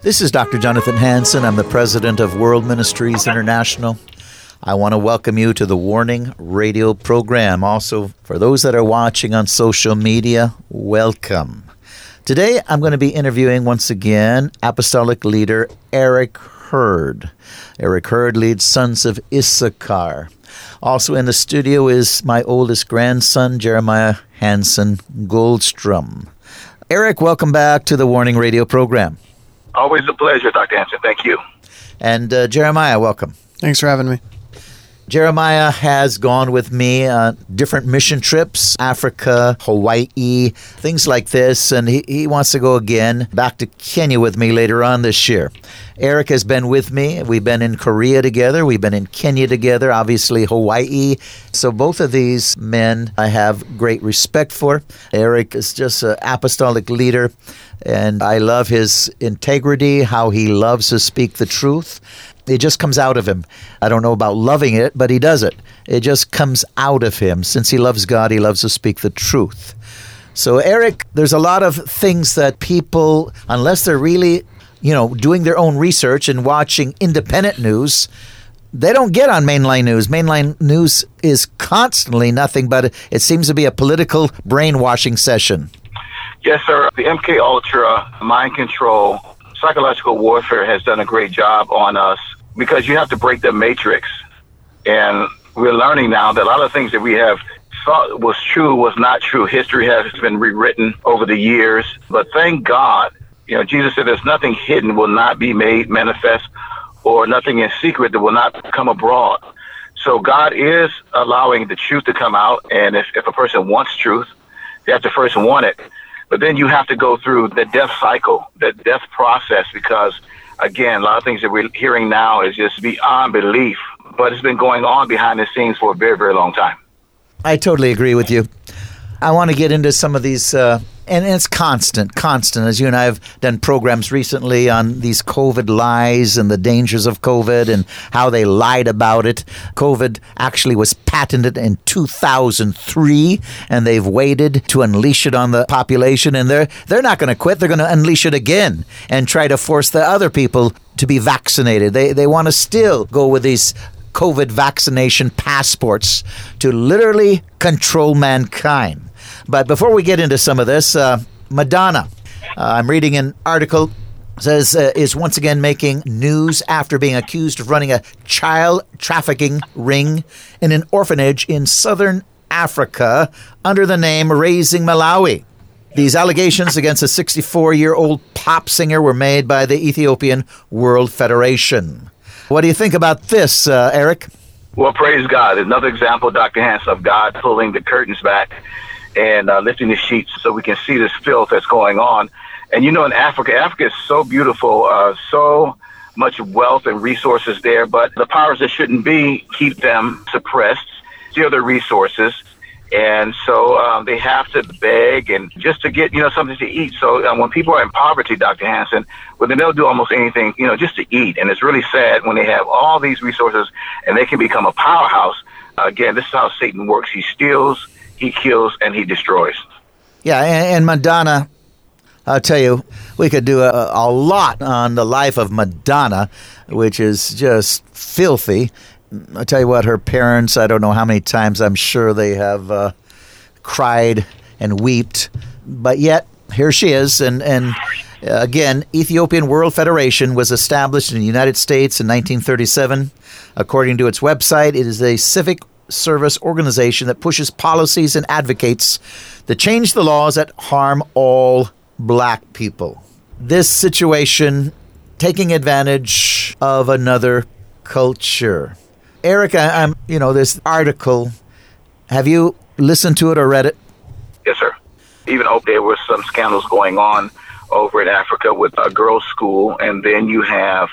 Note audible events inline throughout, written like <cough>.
This is Dr. Jonathan Hanson. I'm the president of World Ministries International. I want to welcome you to the Warning Radio program. Also, for those that are watching on social media, welcome. Today, I'm going to be interviewing once again Apostolic leader Eric Hurd. Eric Hurd leads Sons of Issachar. Also in the studio is my oldest grandson, Jeremiah Hanson Goldstrom. Eric, welcome back to the Warning Radio program. Always a pleasure, Dr. Hanson. Thank you. And uh, Jeremiah, welcome. Thanks for having me. Jeremiah has gone with me on different mission trips, Africa, Hawaii, things like this, and he, he wants to go again back to Kenya with me later on this year. Eric has been with me. We've been in Korea together. We've been in Kenya together, obviously Hawaii. So both of these men I have great respect for. Eric is just an apostolic leader, and I love his integrity, how he loves to speak the truth. It just comes out of him. I don't know about loving it, but he does it. It just comes out of him. Since he loves God, he loves to speak the truth. So, Eric, there's a lot of things that people, unless they're really, you know, doing their own research and watching independent news, they don't get on mainline news. Mainline news is constantly nothing but it seems to be a political brainwashing session. Yes, sir. The MK Ultra mind control psychological warfare has done a great job on us because you have to break the matrix. And we're learning now that a lot of things that we have thought was true was not true. History has been rewritten over the years. But thank God, you know, Jesus said there's nothing hidden will not be made manifest or nothing in secret that will not come abroad. So God is allowing the truth to come out. And if, if a person wants truth, they have to first want it. But then you have to go through the death cycle, the death process, because again, a lot of things that we're hearing now is just beyond belief, but it's been going on behind the scenes for a very, very long time. I totally agree with you. I want to get into some of these uh, and it's constant, constant. As you and I have done programs recently on these COVID lies and the dangers of COVID and how they lied about it. COVID actually was patented in 2003, and they've waited to unleash it on the population, and they're they're not going to quit. They're going to unleash it again and try to force the other people to be vaccinated. They they want to still go with these COVID vaccination passports to literally control mankind. But before we get into some of this, uh, Madonna, uh, I'm reading an article says uh, is once again making news after being accused of running a child trafficking ring in an orphanage in southern Africa under the name Raising Malawi. These allegations against a 64 year old pop singer were made by the Ethiopian World Federation. What do you think about this, uh, Eric? Well, praise God. Another example, Dr. Hans, of God pulling the curtains back and uh, lifting the sheets so we can see this filth that's going on. And you know, in Africa, Africa is so beautiful, uh, so much wealth and resources there, but the powers that shouldn't be keep them suppressed, steal their resources. And so um, they have to beg and just to get, you know, something to eat. So uh, when people are in poverty, Dr. Hanson, well, then they'll do almost anything, you know, just to eat. And it's really sad when they have all these resources and they can become a powerhouse. Again, this is how Satan works. He steals, he kills, and he destroys. Yeah, and, and Madonna, I'll tell you, we could do a, a lot on the life of Madonna, which is just filthy. I'll tell you what, her parents, I don't know how many times I'm sure they have uh, cried and wept, but yet here she is. And, and uh, again, Ethiopian World Federation was established in the United States in 1937. According to its website, it is a civic service organization that pushes policies and advocates to change the laws that harm all black people. This situation taking advantage of another culture. Eric, I, am you know this article. Have you listened to it or read it? Yes, sir. Even though there were some scandals going on over in Africa with a girls' school, and then you have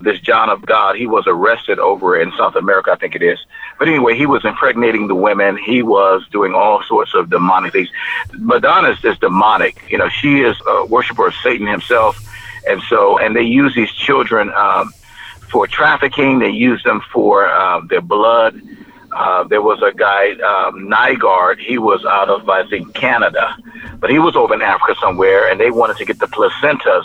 this John of God. He was arrested over in South America, I think it is. But anyway, he was impregnating the women. He was doing all sorts of demonic things. Madonna is just demonic. You know, she is a worshiper of Satan himself. And so, and they use these children um, for trafficking. They use them for um, their blood. Uh, there was a guy, um, Nygard. He was out of, I think, Canada, but he was over in Africa somewhere, and they wanted to get the placentas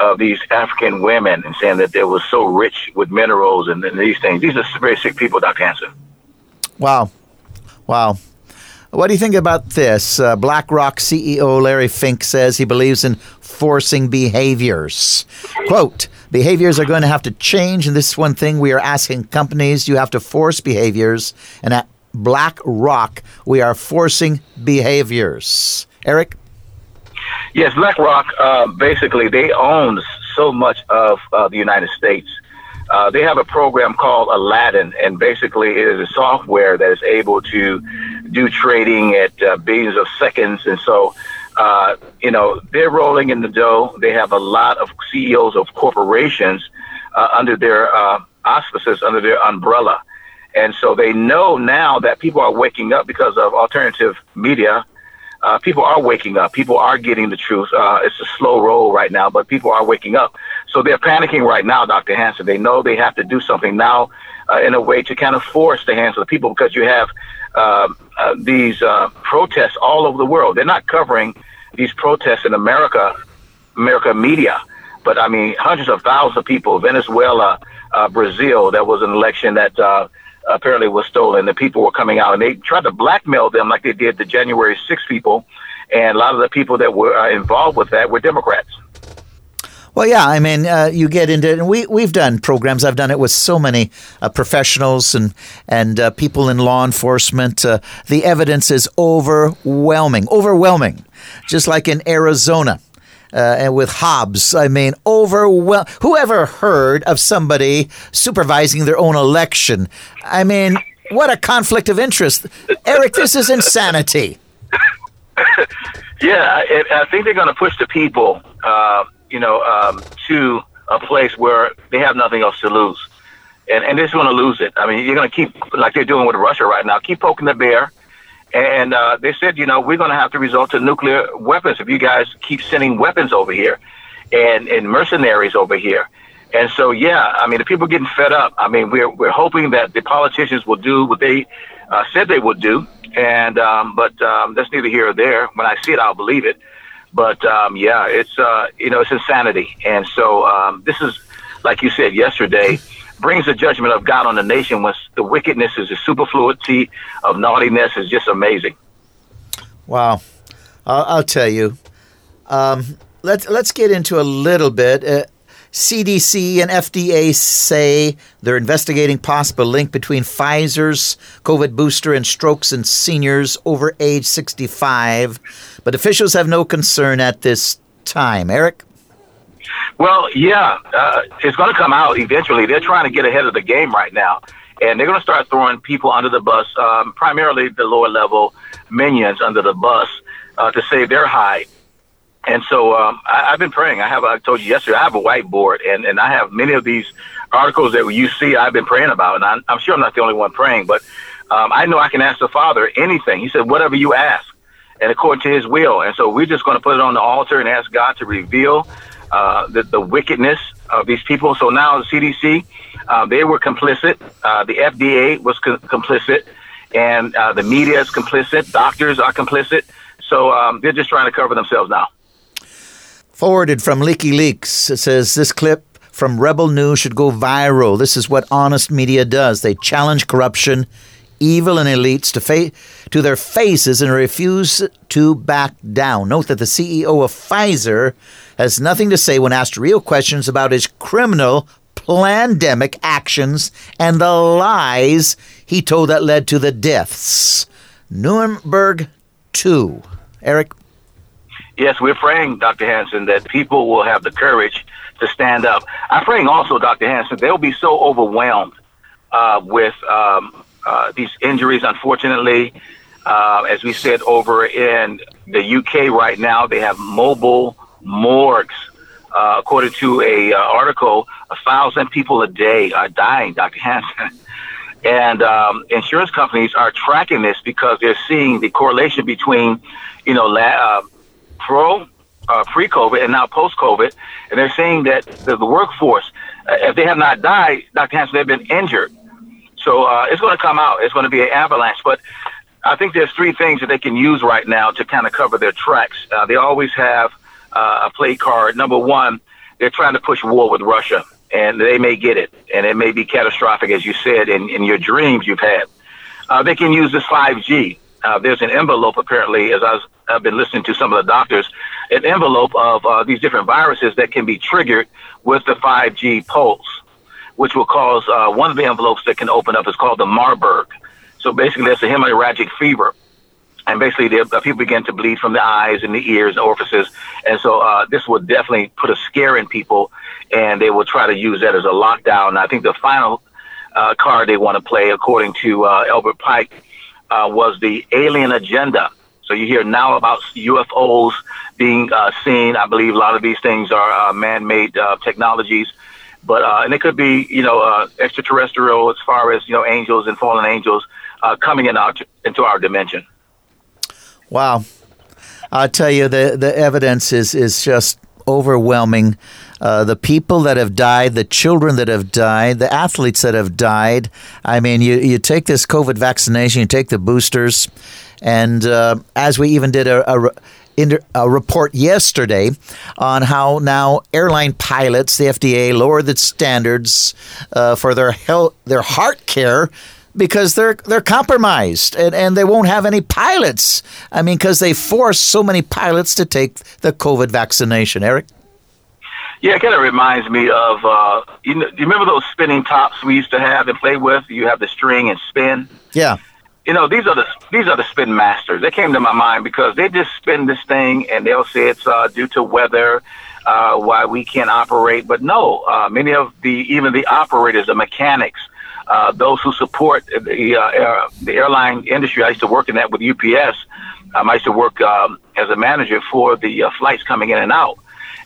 of these African women and saying that they were so rich with minerals and, and these things. These are very sick people, Dr. Hanson. Wow. Wow. What do you think about this? Uh, BlackRock CEO Larry Fink says he believes in forcing behaviors. Quote, behaviors are going to have to change, and this is one thing we are asking companies you have to force behaviors. And at BlackRock, we are forcing behaviors. Eric? Yes, BlackRock, uh, basically, they own so much of uh, the United States. Uh, they have a program called Aladdin, and basically, it is a software that is able to do trading at uh, billions of seconds. And so, uh, you know, they're rolling in the dough. They have a lot of CEOs of corporations uh, under their uh, auspices, under their umbrella. And so they know now that people are waking up because of alternative media. Uh, people are waking up. People are getting the truth. Uh, it's a slow roll right now, but people are waking up. So they're panicking right now, Dr. Hanson. They know they have to do something now uh, in a way to kind of force the hands of the people because you have uh, uh, these uh, protests all over the world. They're not covering these protests in America, America media, but I mean hundreds of thousands of people. Venezuela, Brazil. There was an election that apparently was stolen. The people were coming out and they tried to blackmail them like they did the January 6 people. And a lot of the people that were uh, involved with that were Democrats. Well, yeah, I mean, uh, you get into it, and we we've done programs. I've done it with so many uh, professionals and and uh, people in law enforcement. Uh, the evidence is overwhelming, overwhelming. Just like in Arizona, uh, and with Hobbs, I mean, overwhelm. Whoever heard of somebody supervising their own election? I mean, what a conflict of interest, Eric. This is insanity. yeah, I, I think they're going to push the people uh, you know, um, to a place where they have nothing else to lose. And, and they're just going to lose it. I mean, you're going to keep, like they're doing with Russia right now, keep poking the bear. And uh, they said, you know, we're going to have to resort to nuclear weapons if you guys keep sending weapons over here and, and mercenaries over here. And so, yeah, I mean, the people are getting fed up. I mean, we're, we're hoping that the politicians will do what they uh, said they would do. And, um, but um, that's neither here or there. When I see it, I'll believe it. But um, yeah, it's uh, you know it's insanity, and so um, this is like you said yesterday brings the judgment of God on the nation when the wickedness is the superfluity of naughtiness is just amazing. Wow, I'll, I'll tell you. Um, let's let's get into a little bit. Uh, CDC and FDA say they're investigating possible link between Pfizer's COVID booster and strokes in seniors over age 65, but officials have no concern at this time. Eric? Well, yeah, uh, it's going to come out eventually. They're trying to get ahead of the game right now, and they're going to start throwing people under the bus, um, primarily the lower level minions under the bus uh, to save their hide. And so um, I, I've been praying. I have, I told you yesterday, I have a whiteboard, and, and I have many of these articles that you see I've been praying about. And I'm, I'm sure I'm not the only one praying, but um, I know I can ask the Father anything. He said, whatever you ask, and according to his will. And so we're just going to put it on the altar and ask God to reveal uh, the, the wickedness of these people. So now the CDC, uh, they were complicit. Uh, the FDA was co- complicit. And uh, the media is complicit. Doctors are complicit. So um, they're just trying to cover themselves now. Forwarded from Leaky Leaks, it says this clip from Rebel News should go viral. This is what honest media does. They challenge corruption, evil, and elites to, fa- to their faces and refuse to back down. Note that the CEO of Pfizer has nothing to say when asked real questions about his criminal pandemic actions and the lies he told that led to the deaths. Nuremberg 2. Eric? yes, we're praying, Dr. Hanson, that people will have the courage to stand up. I'm praying also, Dr. Hanson, they'll be so overwhelmed uh, with um, uh, these injuries, unfortunately. Uh, as we said over in the UK right now, they have mobile morgues. Uh, according to a uh, article, a thousand people a day are dying, Dr. Hanson. <laughs> And um, insurance companies are tracking this because they're seeing the correlation between, you know, la- uh, pro uh, pre-COVID and now post-COVID, and they're saying that the, the workforce, uh, if they have not died, Dr. Hanson, they've been injured. So uh, it's going to come out. It's going to be an avalanche. But I think there's three things that they can use right now to kind of cover their tracks. Uh, they always have uh, a play card. Number one, they're trying to push war with Russia, and they may get it, and it may be catastrophic, as you said in, in your dreams you've had. Uh, they can use this 5G. Uh, there's an envelope, apparently, as I was, I've been listening to some of the doctors, an envelope of uh, these different viruses that can be triggered with the 5G pulse, which will cause uh, one of the envelopes that can open up is called the Marburg. So basically, that's a hemorrhagic fever and basically the, people begin to bleed from the eyes and the ears and orifices. And so uh, this would definitely put a scare in people, and they will try to use that as a lockdown. I think the final uh, card they want to play, according to uh, Albert Pike, uh, was the alien agenda. So you hear now about UFOs being uh, seen. I believe a lot of these things are man-made technologies but and it could be you know extraterrestrial as far as you know angels and fallen angels coming in our, into our dimension. Wow. I'll tell you, the, the evidence is, is just overwhelming. Uh, the people that have died, the children that have died, the athletes that have died. I mean, you, you take this COVID vaccination, you take the boosters, and uh, as we even did a, a, a, report yesterday on how now airline pilots, the FDA, lowered the standards uh, for their health, their heart care because they're they're compromised and, and they won't have any pilots. I mean, because they force so many pilots to take the COVID vaccination. Eric. Yeah, it kind of reminds me of uh, you know. Do you remember those spinning tops we used to have and play with? You have the string and spin. Yeah. You know these are the these are the spin masters. They came to my mind because they just spin this thing and they'll say it's uh, due to weather, uh, why we can't operate. But no, uh, many of the even the operators, the mechanics, uh, those who support the uh, air, the airline industry. I used to work in that with UPS. Um, I used to work um, as a manager for the uh, flights coming in and out,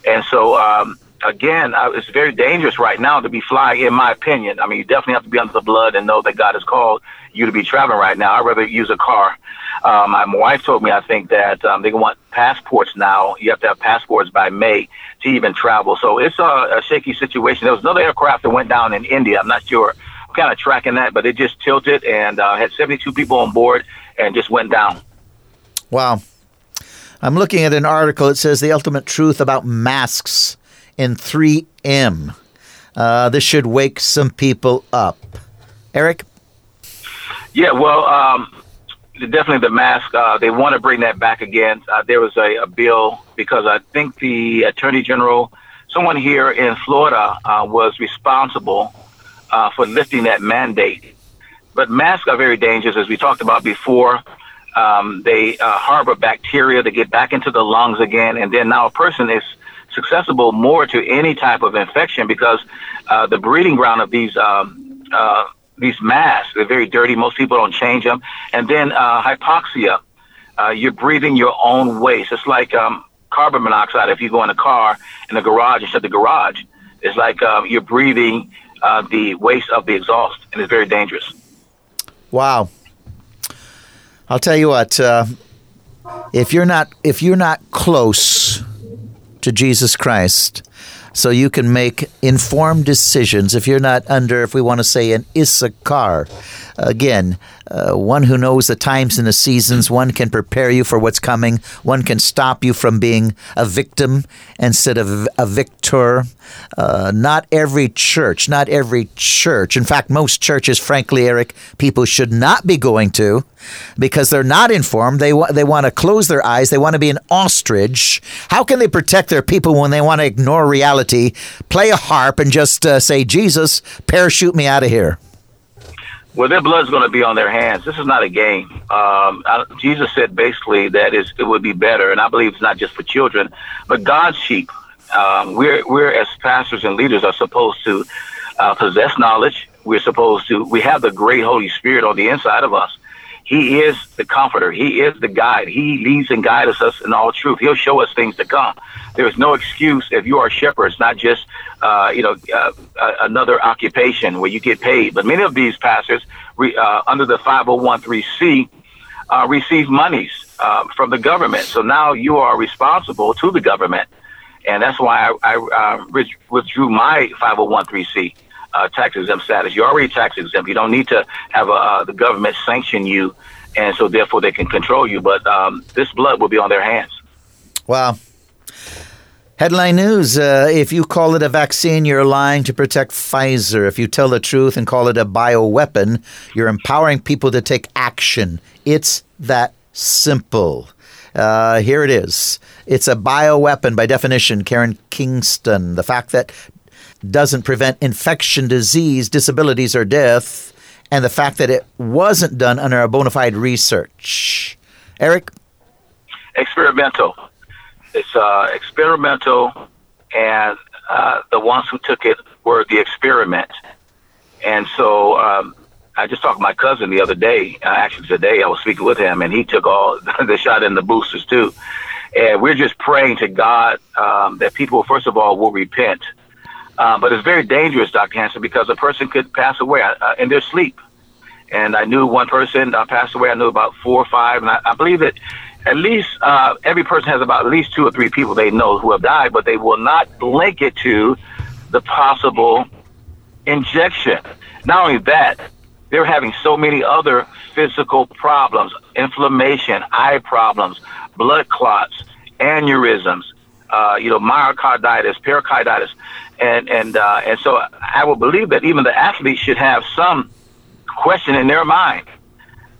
and so um, again, it's very dangerous right now to be flying. In my opinion, I mean, you definitely have to be under the blood and know that God has called you to be traveling right now. I'd rather use a car. Um, my wife told me, I think that um, they want passports now. You have to have passports by May to even travel. So it's a, a shaky situation. There was another aircraft that went down in India. I'm not sure kind of tracking that, but it just tilted and uh, had 72 people on board and just went down. Wow. I'm looking at an article. It says the ultimate truth about masks in 3M. Uh, this should wake some people up. Eric? Yeah, well, um, definitely the mask. Uh, they want to bring that back again. Uh, there was a, a, bill because I think the Attorney General, someone here in Florida, uh, was responsible uh, for lifting that mandate. But masks are very dangerous, as we talked about before. Um, they uh, harbor bacteria that get back into the lungs again, and then now a person is susceptible more to any type of infection because uh, the breeding ground of these um, uh, these masks they're very dirty. Most people don't change them, and then uh, hypoxia. Uh, you're breathing your own waste. It's like um, carbon monoxide. If you go in a car in a garage and shut the garage, it's like um, you're breathing uh, the waste of the exhaust, and it's very dangerous. Wow. I'll tell you what. Uh, if you're not if you're not close to Jesus Christ, so you can make informed decisions. If you're not under, if we want to say, an Issachar, again, uh, one who knows the times and the seasons, one can prepare you for what's coming, one can stop you from being a victim instead of a victor. Uh, not every church, not every church, in fact, most churches, frankly, Eric, people should not be going to because they're not informed. They, wa- they want to close their eyes, they want to be an ostrich. How can they protect their people when they want to ignore reality, play a harp, and just uh, say, Jesus, parachute me out of here? Well, their blood's going to be on their hands. This is not a game. Um, I, Jesus said basically that is it would be better, and I believe it's not just for children, but God's sheep. Um, we're we're as pastors and leaders are supposed to uh, possess knowledge. We're supposed to. We have the great Holy Spirit on the inside of us. He is the comforter. He is the guide. He leads and guides us in all truth. He'll show us things to come. There is no excuse if you are a shepherd. It's not just, uh, you know, uh, another occupation where you get paid. But many of these pastors, re, uh, under the 501c, uh, receive monies uh, from the government. So now you are responsible to the government. And that's why I, I uh, withdrew my 501c uh, tax exempt status. You're already tax exempt. You don't need to have a, uh, the government sanction you, and so therefore they can control you. But um, this blood will be on their hands. Wow. Headline news uh, If you call it a vaccine, you're lying to protect Pfizer. If you tell the truth and call it a bioweapon, you're empowering people to take action. It's that simple. Uh, here it is. It's a bioweapon by definition, Karen Kingston. The fact that doesn't prevent infection, disease, disabilities, or death, and the fact that it wasn't done under a bona fide research. Eric? Experimental. It's uh, experimental, and uh, the ones who took it were the experiment. And so um, I just talked to my cousin the other day. Uh, actually, today I was speaking with him, and he took all <laughs> the shot in the boosters too. And we're just praying to God um, that people, first of all, will repent. Uh, but it's very dangerous, Dr. Hanson, because a person could pass away uh, in their sleep. And I knew one person uh, passed away. I knew about four or five, and I, I believe that at least uh, every person has about at least two or three people they know who have died, but they will not link it to the possible injection. Not only that, they're having so many other physical problems, inflammation, eye problems, blood clots, aneurysms, uh, you know, myocarditis, pericarditis, and and uh, and so I would believe that even the athletes should have some question in their mind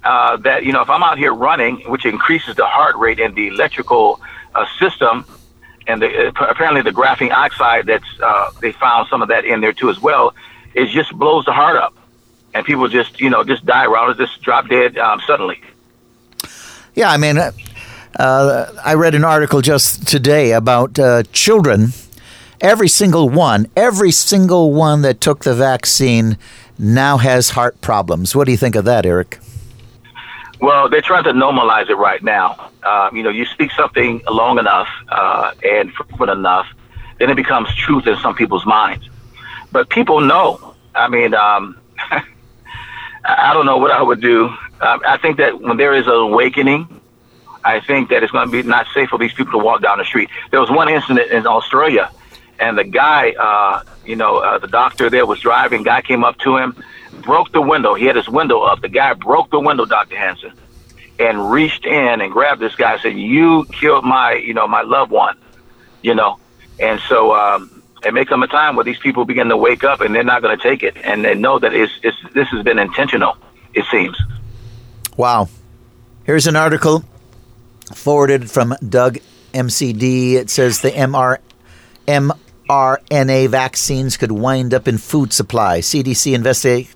uh, that you know if I'm out here running, which increases the heart rate and the electrical uh, system, and the, uh, apparently the graphene oxide that's they found some of that in there too as well, it just blows the heart up, and people just you know just die around just drop dead um, suddenly. Yeah, I mean, uh, I read an article just today about uh, children. Every single one, every single one that took the vaccine now has heart problems. What do you think of that, Eric? Well, they're trying to normalize it right now. Uh, you know, you speak something long enough uh, and frequent enough, then it becomes truth in some people's minds. But people know. I mean, um, <laughs> I don't know what I would do. Um, I think that when there is an awakening, I think that it's going to be not safe for these people to walk down the street. There was one incident in Australia, and the guy, uh, you know, uh, the doctor there was driving. Guy came up to him broke the window. He had his window up. The guy broke the window, Dr. Hanson, and reached in and grabbed this guy and said, You killed my, you know, my loved one, you know. And so um, it may come a time where these people begin to wake up and they're not going to take it. And they know that it's, it's, this has been intentional, it seems. Wow. Here's an article forwarded from Doug MCD. It says the MR, mRNA vaccines could wind up in food supply. CDC investigate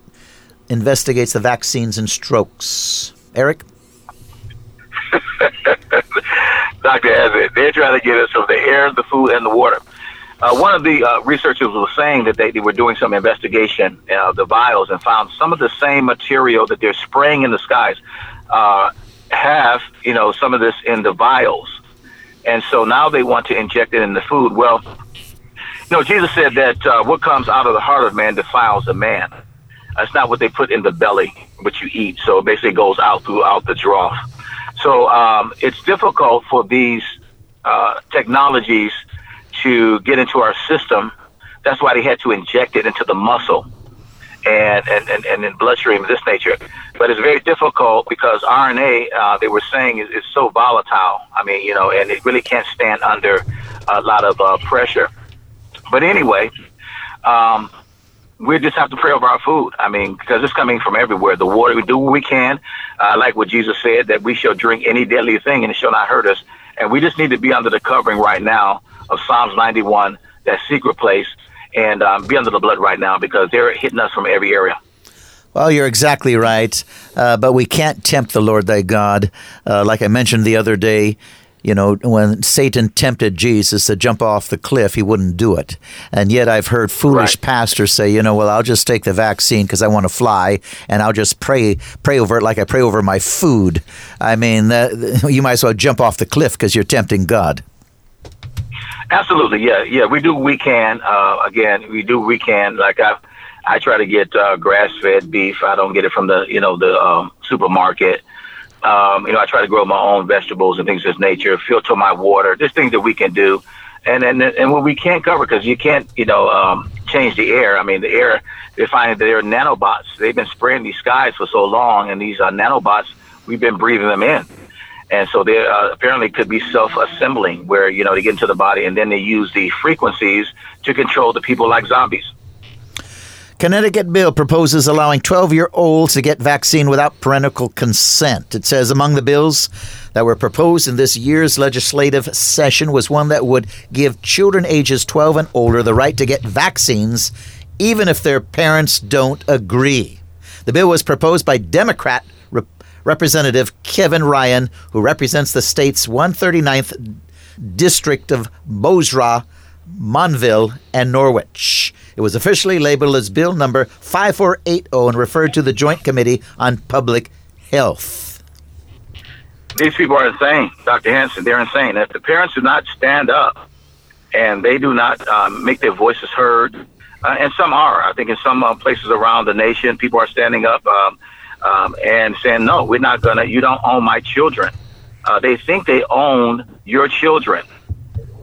investigates the vaccines and strokes. Eric? <laughs> Dr. Ezra, they're trying to get us from the air, the food, and the water. Uh, one of the uh, researchers was saying that they, they were doing some investigation of uh, the vials and found some of the same material that they're spraying in the skies uh, have, you know, some of this in the vials. And so now they want to inject it in the food. Well, you know, Jesus said that uh, what comes out of the heart of man defiles a man. That's not what they put in the belly, what you eat. So it basically goes out throughout the trough. So um, it's difficult for these uh, technologies to get into our system. That's why they had to inject it into the muscle and, and, and, and in bloodstream of this nature. But it's very difficult because RNA, uh, they were saying, is, is so volatile. I mean, you know, and it really can't stand under a lot of uh, pressure. But anyway, um, we just have to pray over our food. I mean, because it's coming from everywhere. The water, we do what we can, uh, like what Jesus said, that we shall drink any deadly thing and it shall not hurt us. And we just need to be under the covering right now of Psalms 91, that secret place, and um, be under the blood right now because they're hitting us from every area. Well, you're exactly right. Uh, but we can't tempt the Lord thy God. Uh, like I mentioned the other day, you know, when Satan tempted Jesus to jump off the cliff, he wouldn't do it. And yet I've heard foolish right. pastors say, you know, well, I'll just take the vaccine because I want to fly and I'll just pray pray over it like I pray over my food. I mean, uh, <laughs> you might as well jump off the cliff because you're tempting God. Absolutely, yeah, yeah. We do what we can. Uh, again, we do what we can. Like I, I try to get uh, grass-fed beef. I don't get it from the, you know, the um, supermarket. Um, you know, I try to grow my own vegetables and things of this nature, filter my water, just things that we can do. And and and what we can't cover because you can't, you know, um, change the air. I mean, the air. They're finding that there are nanobots. They've been spraying these skies for so long, and these uh, nanobots, we've been breathing them in. and so they uh, apparently could be self-assembling, where you know they get into the body and then they use the frequencies to control the people like zombies. Connecticut bill proposes allowing 12 year olds to get vaccine without parental consent. It says among the bills that were proposed in this year's legislative session was one that would give children ages 12 and older the right to get vaccines even if their parents don't agree. The bill was proposed by Democrat Rep- Representative Kevin Ryan, who represents the state's 139th district of Bozrah, Montville, and Norwich. It was officially labeled as Bill number 5480 and referred to the Joint Committee on Public Health. These people are insane, Dr. Hanson. They're insane. If the parents do not stand up and they do not um, make their voices heard, uh, and some are, I think in some uh, places around the nation, people are standing up um, um, and saying, no, we're not going to, you don't own my children. Uh, they think they own your children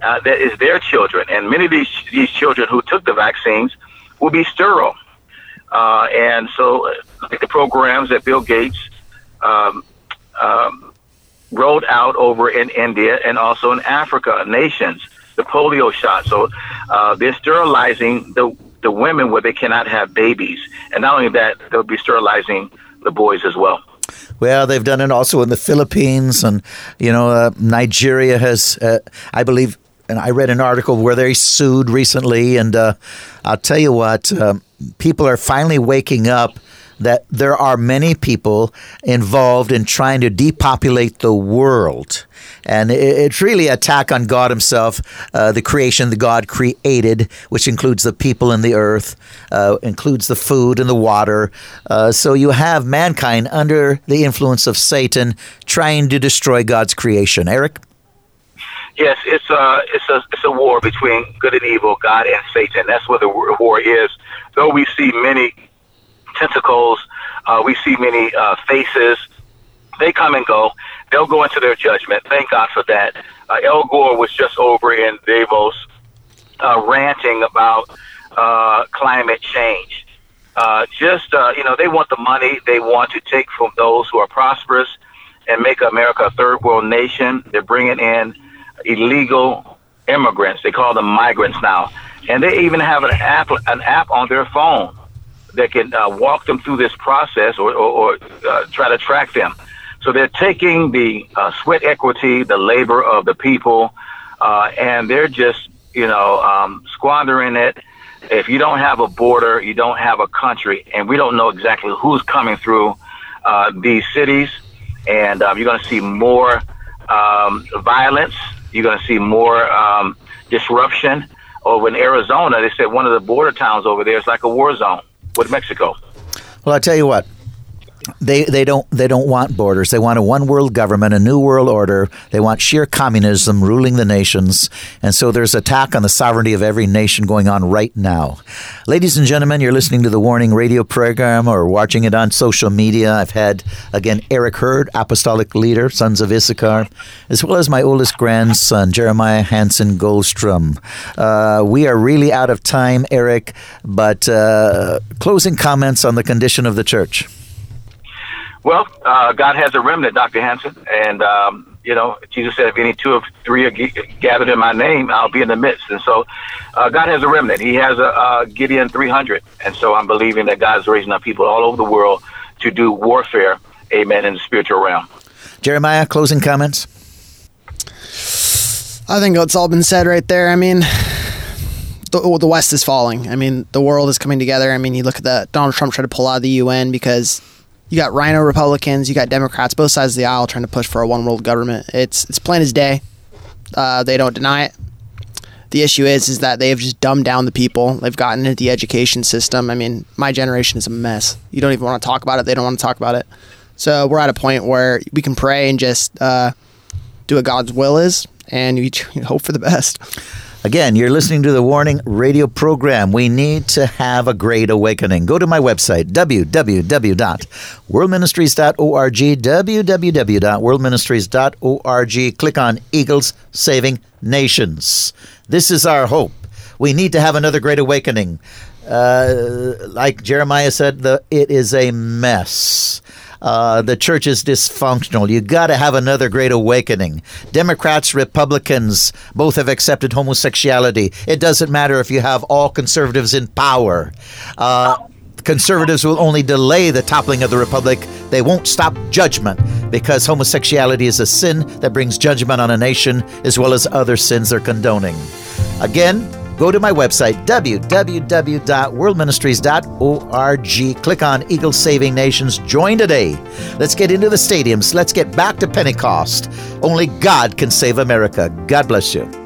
uh, that is their children. And many of these, these children who took the vaccines will be sterile. Uh, and so, like the programs that Bill Gates um, um, rolled out over in India and also in Africa nations, the polio shot. So uh, they're sterilizing the, the women where they cannot have babies. And not only that, they'll be sterilizing the boys as well. Well, they've done it also in the Philippines, and you know, uh, Nigeria has, uh, I believe, and I read an article where they sued recently, and uh, I'll tell you what, um, people are finally waking up that there are many people involved in trying to depopulate the world. And it's really an attack on God Himself, uh, the creation that God created, which includes the people and the earth, uh, includes the food and the water. Uh, so you have mankind under the influence of Satan trying to destroy God's creation. Eric? Yes, it's a it's a it's a war between good and evil, God and Satan. That's what the war is. Though we see many tentacles, uh, we see many uh, faces. They come and go. They'll go into their judgment. Thank God for that. Uh, Al Gore was just over in Davos, uh, ranting about uh, climate change. Uh, just you know, they want the money. They want to take from those who are prosperous and make America a third world nation. They're bringing in illegal immigrants. They call them migrants now, and they even have an app an app on their phone that can uh, walk them through this process or, or, or uh, try to track them. So they're taking the uh, sweat equity, the labor of the people, uh, and they're just you know um, squandering it. If you don't have a border, you don't have a country, and we don't know exactly who's coming through uh, these cities, and um, you're going to see more um, violence you're going to see more um, disruption. Over in Arizona, they said one of the border towns over there is like a war zone with Mexico. Well, I tell you what, they they don't they don't want borders. They want a one world government, a new world order. They want sheer communism ruling the nations, and so there's attack on the sovereignty of every nation going on right now. Ladies and gentlemen, you're listening to the Warning Radio program or watching it on social media. I've had again Eric Hurd, apostolic leader, Sons of Issachar, as well as my oldest grandson Jeremiah Hansen Goldstrom. Uh, we are really out of time, Eric, but uh, closing comments on the condition of the church. Well, uh, God has a remnant, Dr. Hanson. And, um, you know, Jesus said, if any two or three are g- gathered in my name, I'll be in the midst. And so uh, God has a remnant. He has a, a Gideon 300. And so I'm believing that God's raising up people all over the world to do warfare, amen, in the spiritual realm. Jeremiah, closing comments? I think it's all been said right there. I mean, the, the West is falling. I mean, the world is coming together. I mean, you look at that Donald Trump tried to pull out of the UN because you got RINO Republicans, you got Democrats, both sides of the aisle trying to push for a one world government. It's it's plain as day. Uh, they don't deny it. The issue is is that they have just dumbed down the people. They've gotten into the education system. I mean, my generation is a mess. You don't even want to talk about it. They don't want to talk about it. So we're at a point where we can pray and just uh, do what God's will is, and we <laughs> hope for the best. Again, you're listening to the Warning Radio program. We need to have a great awakening. Go to my website, www.worldministries.org, www.worldministries.org. Click on Eagles Saving Nations. This is our hope. We need to have another great awakening. Uh, like Jeremiah said, the, it is a mess. Uh, the church is dysfunctional. You got to have another great awakening. Democrats, Republicans, both have accepted homosexuality. It doesn't matter if you have all conservatives in power. Uh, conservatives will only delay the toppling of the republic. They won't stop judgment because homosexuality is a sin that brings judgment on a nation as well as other sins they're condoning. Again, go to my website, www.worldministries.org. Click on Eagle Saving Nations. Join today. Let's get into the stadiums. Let's get back to Pentecost. Only God can save America. God bless you.